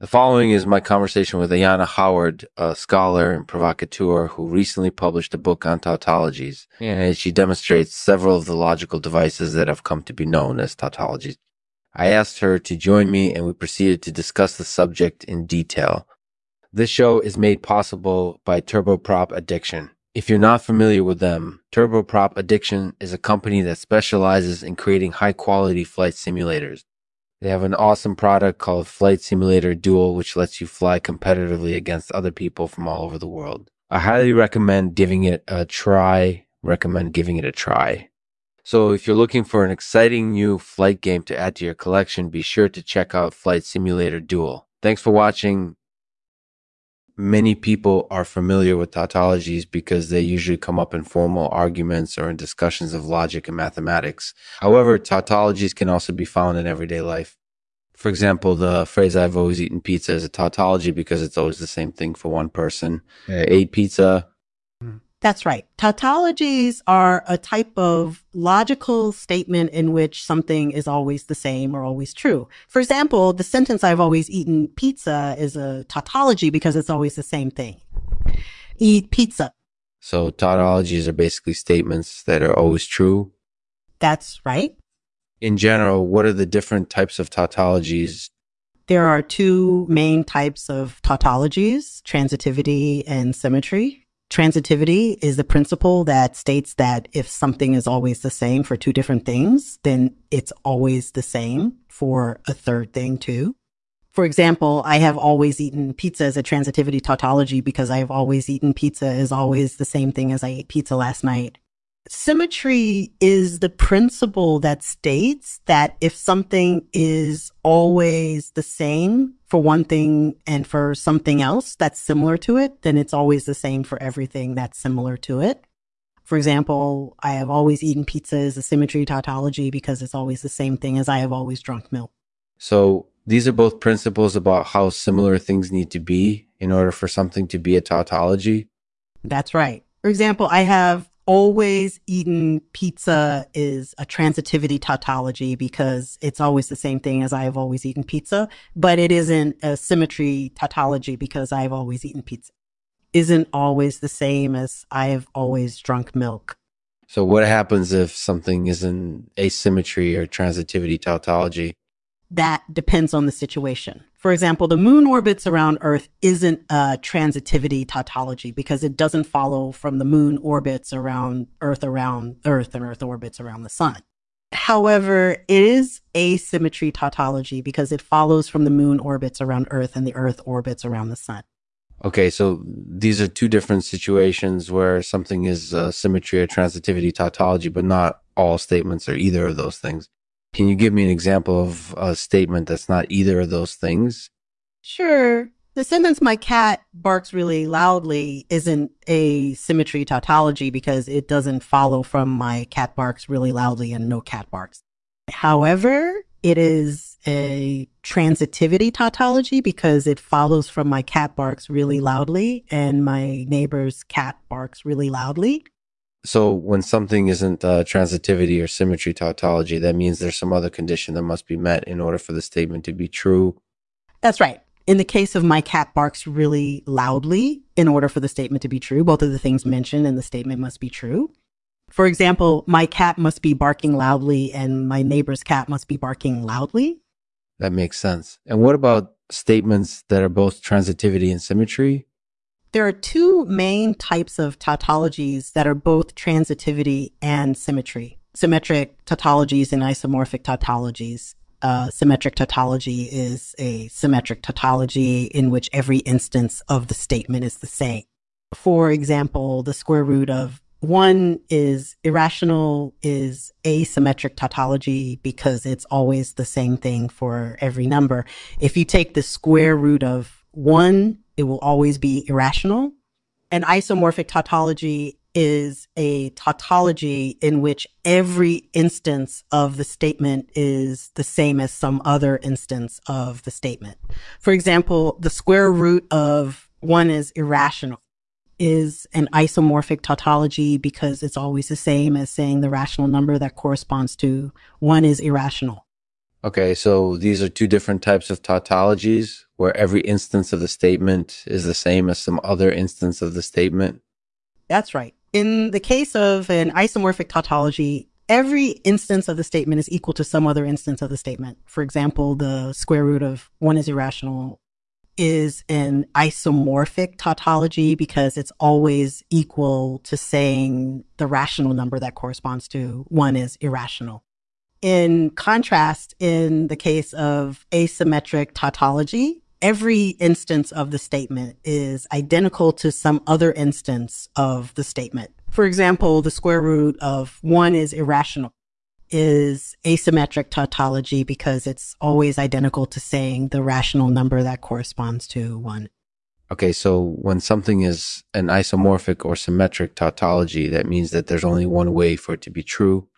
The following is my conversation with Ayanna Howard, a scholar and provocateur who recently published a book on tautologies, and she demonstrates several of the logical devices that have come to be known as tautologies. I asked her to join me and we proceeded to discuss the subject in detail. This show is made possible by Turboprop Addiction. If you're not familiar with them, Turboprop Addiction is a company that specializes in creating high quality flight simulators. They have an awesome product called Flight Simulator Dual, which lets you fly competitively against other people from all over the world. I highly recommend giving it a try. Recommend giving it a try. So if you're looking for an exciting new flight game to add to your collection, be sure to check out Flight Simulator Dual. Thanks for watching many people are familiar with tautologies because they usually come up in formal arguments or in discussions of logic and mathematics. However, tautologies can also be found in everyday life. For example, the phrase I've always eaten pizza is a tautology because it's always the same thing for one person. Uh, I ate pizza, that's right. Tautologies are a type of logical statement in which something is always the same or always true. For example, the sentence I've always eaten pizza is a tautology because it's always the same thing. Eat pizza. So tautologies are basically statements that are always true. That's right. In general, what are the different types of tautologies? There are two main types of tautologies, transitivity and symmetry. Transitivity is the principle that states that if something is always the same for two different things, then it's always the same for a third thing too. For example, I have always eaten pizza as a transitivity tautology because I have always eaten pizza is always the same thing as I ate pizza last night. Symmetry is the principle that states that if something is always the same for one thing and for something else that's similar to it, then it's always the same for everything that's similar to it. For example, I have always eaten pizza as a symmetry tautology because it's always the same thing as I have always drunk milk. So these are both principles about how similar things need to be in order for something to be a tautology. That's right. For example, I have always eaten pizza is a transitivity tautology because it's always the same thing as I have always eaten pizza, but it isn't a symmetry tautology because I've always eaten pizza. Isn't always the same as I have always drunk milk. So what happens if something is an asymmetry or transitivity tautology? That depends on the situation. For example, the moon orbits around Earth isn't a transitivity tautology because it doesn't follow from the moon orbits around Earth around Earth and Earth orbits around the sun. However, it is asymmetry tautology because it follows from the moon orbits around Earth and the Earth orbits around the sun. Okay, so these are two different situations where something is a symmetry or transitivity tautology, but not all statements are either of those things. Can you give me an example of a statement that's not either of those things? Sure. The sentence, my cat barks really loudly, isn't a symmetry tautology because it doesn't follow from my cat barks really loudly and no cat barks. However, it is a transitivity tautology because it follows from my cat barks really loudly and my neighbor's cat barks really loudly. So when something isn't uh, transitivity or symmetry tautology, that means there's some other condition that must be met in order for the statement to be true. That's right. In the case of my cat barks really loudly, in order for the statement to be true, both of the things mentioned in the statement must be true. For example, my cat must be barking loudly and my neighbor's cat must be barking loudly. That makes sense. And what about statements that are both transitivity and symmetry? There are two main types of tautologies that are both transitivity and symmetry. Symmetric tautologies and isomorphic tautologies. Uh, symmetric tautology is a symmetric tautology in which every instance of the statement is the same. For example, the square root of one is irrational is asymmetric tautology because it's always the same thing for every number. If you take the square root of one it will always be irrational. An isomorphic tautology is a tautology in which every instance of the statement is the same as some other instance of the statement. For example, the square root of one is irrational is an isomorphic tautology because it's always the same as saying the rational number that corresponds to one is irrational. Okay, so these are two different types of tautologies where every instance of the statement is the same as some other instance of the statement. That's right. In the case of an isomorphic tautology, every instance of the statement is equal to some other instance of the statement. For example, the square root of one is irrational is an isomorphic tautology because it's always equal to saying the rational number that corresponds to one is irrational. In contrast, in the case of asymmetric tautology, every instance of the statement is identical to some other instance of the statement. For example, the square root of one is irrational is asymmetric tautology because it's always identical to saying the rational number that corresponds to one. Okay, so when something is an isomorphic or symmetric tautology, that means that there's only one way for it to be true.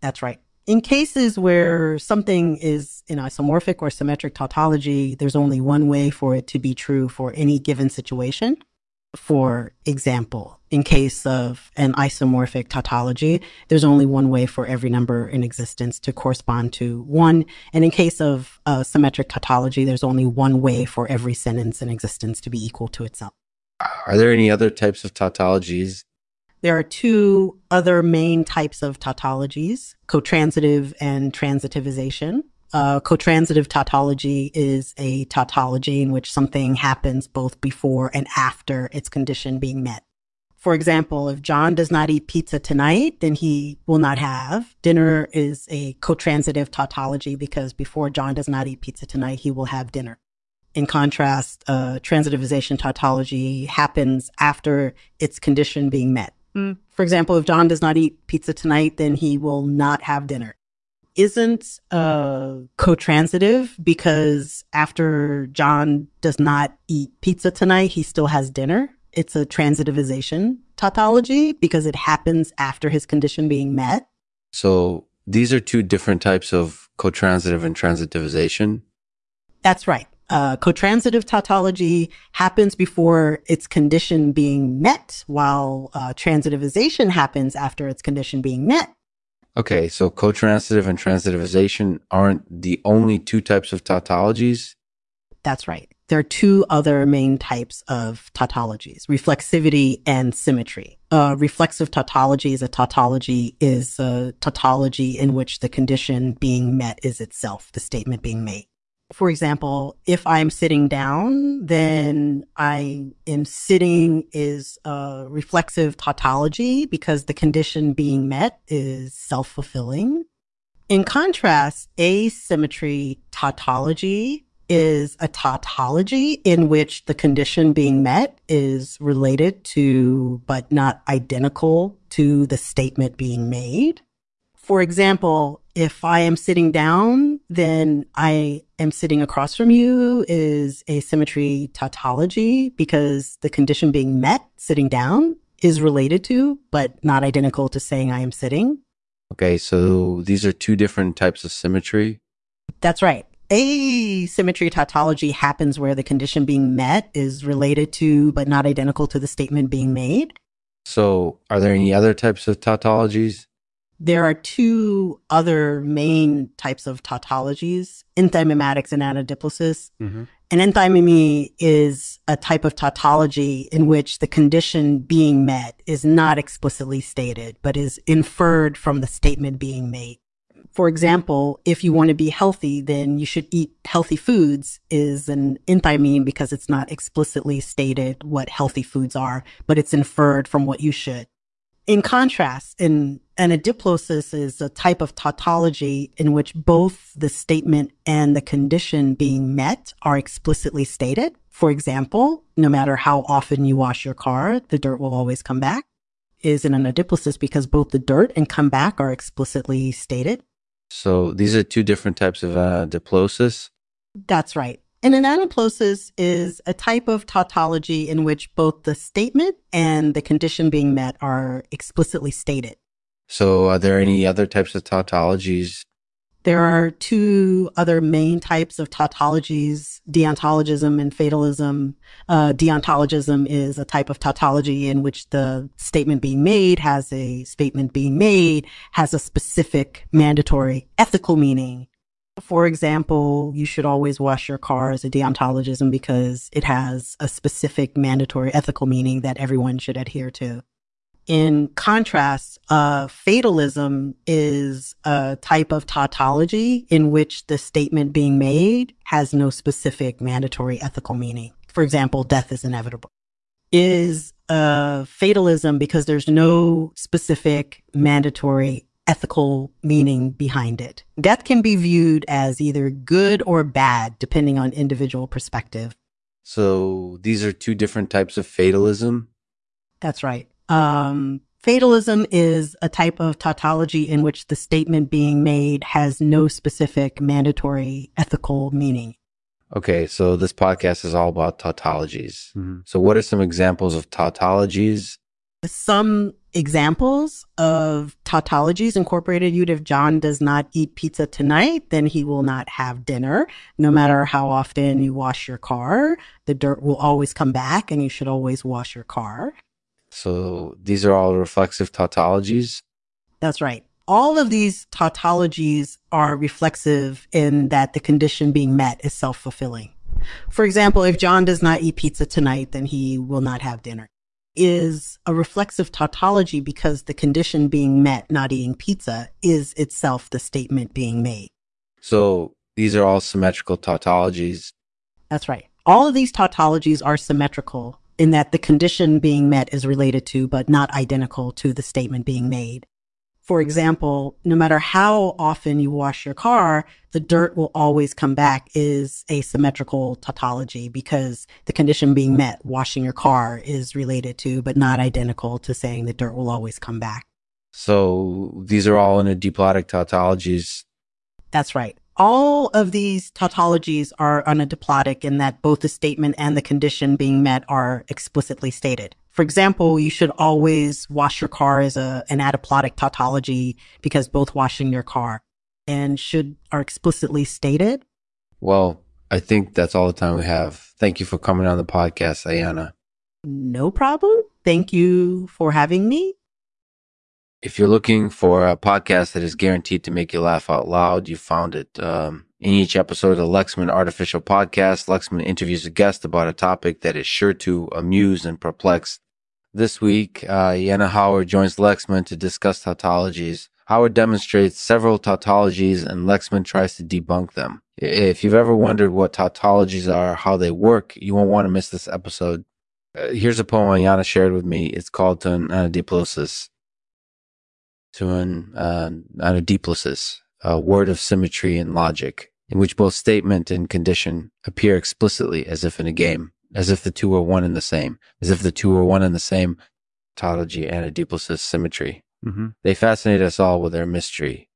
That's right. In cases where something is an isomorphic or symmetric tautology, there's only one way for it to be true for any given situation. For example, in case of an isomorphic tautology, there's only one way for every number in existence to correspond to one. And in case of a symmetric tautology, there's only one way for every sentence in existence to be equal to itself. Are there any other types of tautologies? There are two other main types of tautologies, cotransitive and transitivization. Uh, cotransitive tautology is a tautology in which something happens both before and after its condition being met. For example, if John does not eat pizza tonight, then he will not have. Dinner is a cotransitive tautology because before John does not eat pizza tonight, he will have dinner. In contrast, uh, transitivization tautology happens after its condition being met. Mm. For example, if John does not eat pizza tonight, then he will not have dinner isn't uh, co-transitive because after John does not eat pizza tonight, he still has dinner. It's a transitivization tautology because it happens after his condition being met. So these are two different types of co-transitive and transitivization. That's right. Uh, co-transitive tautology happens before its condition being met, while uh, transitivization happens after its condition being met. Okay, so co-transitive and transitivization aren't the only two types of tautologies? That's right. There are two other main types of tautologies, reflexivity and symmetry. Uh, reflexive tautology is a tautology is a tautology in which the condition being met is itself the statement being made for example, if I'm sitting down, then I am sitting is a reflexive tautology because the condition being met is self-fulfilling. In contrast, asymmetry tautology is a tautology in which the condition being met is related to, but not identical to the statement being made. For example, if I am sitting down, then I am sitting across from you is asymmetry tautology because the condition being met, sitting down, is related to, but not identical to saying I am sitting. Okay, so these are two different types of symmetry. That's right. Asymmetry tautology happens where the condition being met is related to, but not identical to the statement being made. So, are there any other types of tautologies? There are two other main types of tautologies, enthymematics and anadiplosis. Mm-hmm. An enthymeme is a type of tautology in which the condition being met is not explicitly stated, but is inferred from the statement being made. For example, if you want to be healthy, then you should eat healthy foods is an enthymeme because it's not explicitly stated what healthy foods are, but it's inferred from what you should. In contrast, in anadiplosis is a type of tautology in which both the statement and the condition being met are explicitly stated. For example, no matter how often you wash your car, the dirt will always come back. Is anadiplosis because both the dirt and come back are explicitly stated. So these are two different types of uh, diplosis. That's right. And an anaplosis is a type of tautology in which both the statement and the condition being met are explicitly stated. So, are there any other types of tautologies? There are two other main types of tautologies, deontologism and fatalism. Uh, deontologism is a type of tautology in which the statement being made has a statement being made, has a specific mandatory ethical meaning For example, you should always wash your car as a deontologism because it has a specific mandatory ethical meaning that everyone should adhere to. In contrast, uh, fatalism is a type of tautology in which the statement being made has no specific mandatory ethical meaning. For example, death is inevitable. Is uh, fatalism because there's no specific mandatory ethical meaning behind it. Death can be viewed as either good or bad, depending on individual perspective. So these are two different types of fatalism? That's right. Um, fatalism is a type of tautology in which the statement being made has no specific mandatory ethical meaning. Okay, so this podcast is all about tautologies. Mm-hmm. So, what are some examples of tautologies? Some examples of tautologies incorporated you'd if John does not eat pizza tonight, then he will not have dinner. No matter how often you wash your car, the dirt will always come back and you should always wash your car. So these are all reflexive tautologies? That's right. All of these tautologies are reflexive in that the condition being met is self fulfilling. For example, if John does not eat pizza tonight, then he will not have dinner. Is a reflexive tautology because the condition being met, not eating pizza, is itself the statement being made. So these are all symmetrical tautologies. That's right. All of these tautologies are symmetrical in that the condition being met is related to, but not identical to the statement being made. For example, no matter how often you wash your car, the dirt will always come back is a symmetrical tautology because the condition being met, washing your car, is related to, but not identical to saying the dirt will always come back. So these are all anadiplotic tautologies. That's right. All of these tautologies are anadiplotic in that both the statement and the condition being met are explicitly stated. For example, you should always wash your car as a, anadiplotic tautology because both washing your car and should are explicitly stated. Well, I think that's all the time we have. Thank you for coming on the podcast, Ayanna. No problem. Thank you for having me. If you're looking for a podcast that is guaranteed to make you laugh out loud, you found it. Um, in each episode of the Lexman Artificial Podcast, Lexman interviews a guest about a topic that is sure to amuse and perplex. This week, uh, Ayanna Howard joins Lexman to discuss tautologies. Howard demonstrates several tautologies and Lexman tries to debunk them. If you've ever wondered what tautologies are, how they work, you won't want to miss this episode. Uh, here's a poem Ayanna shared with me. It's called Anadiplosis to an uh, anadiplosis, a word of symmetry and logic, in which both statement and condition appear explicitly as if in a game, as if the two were one and the same, as if the two were one and the same tautology, anadiplosis, symmetry. Mm-hmm. They fascinate us all with their mystery.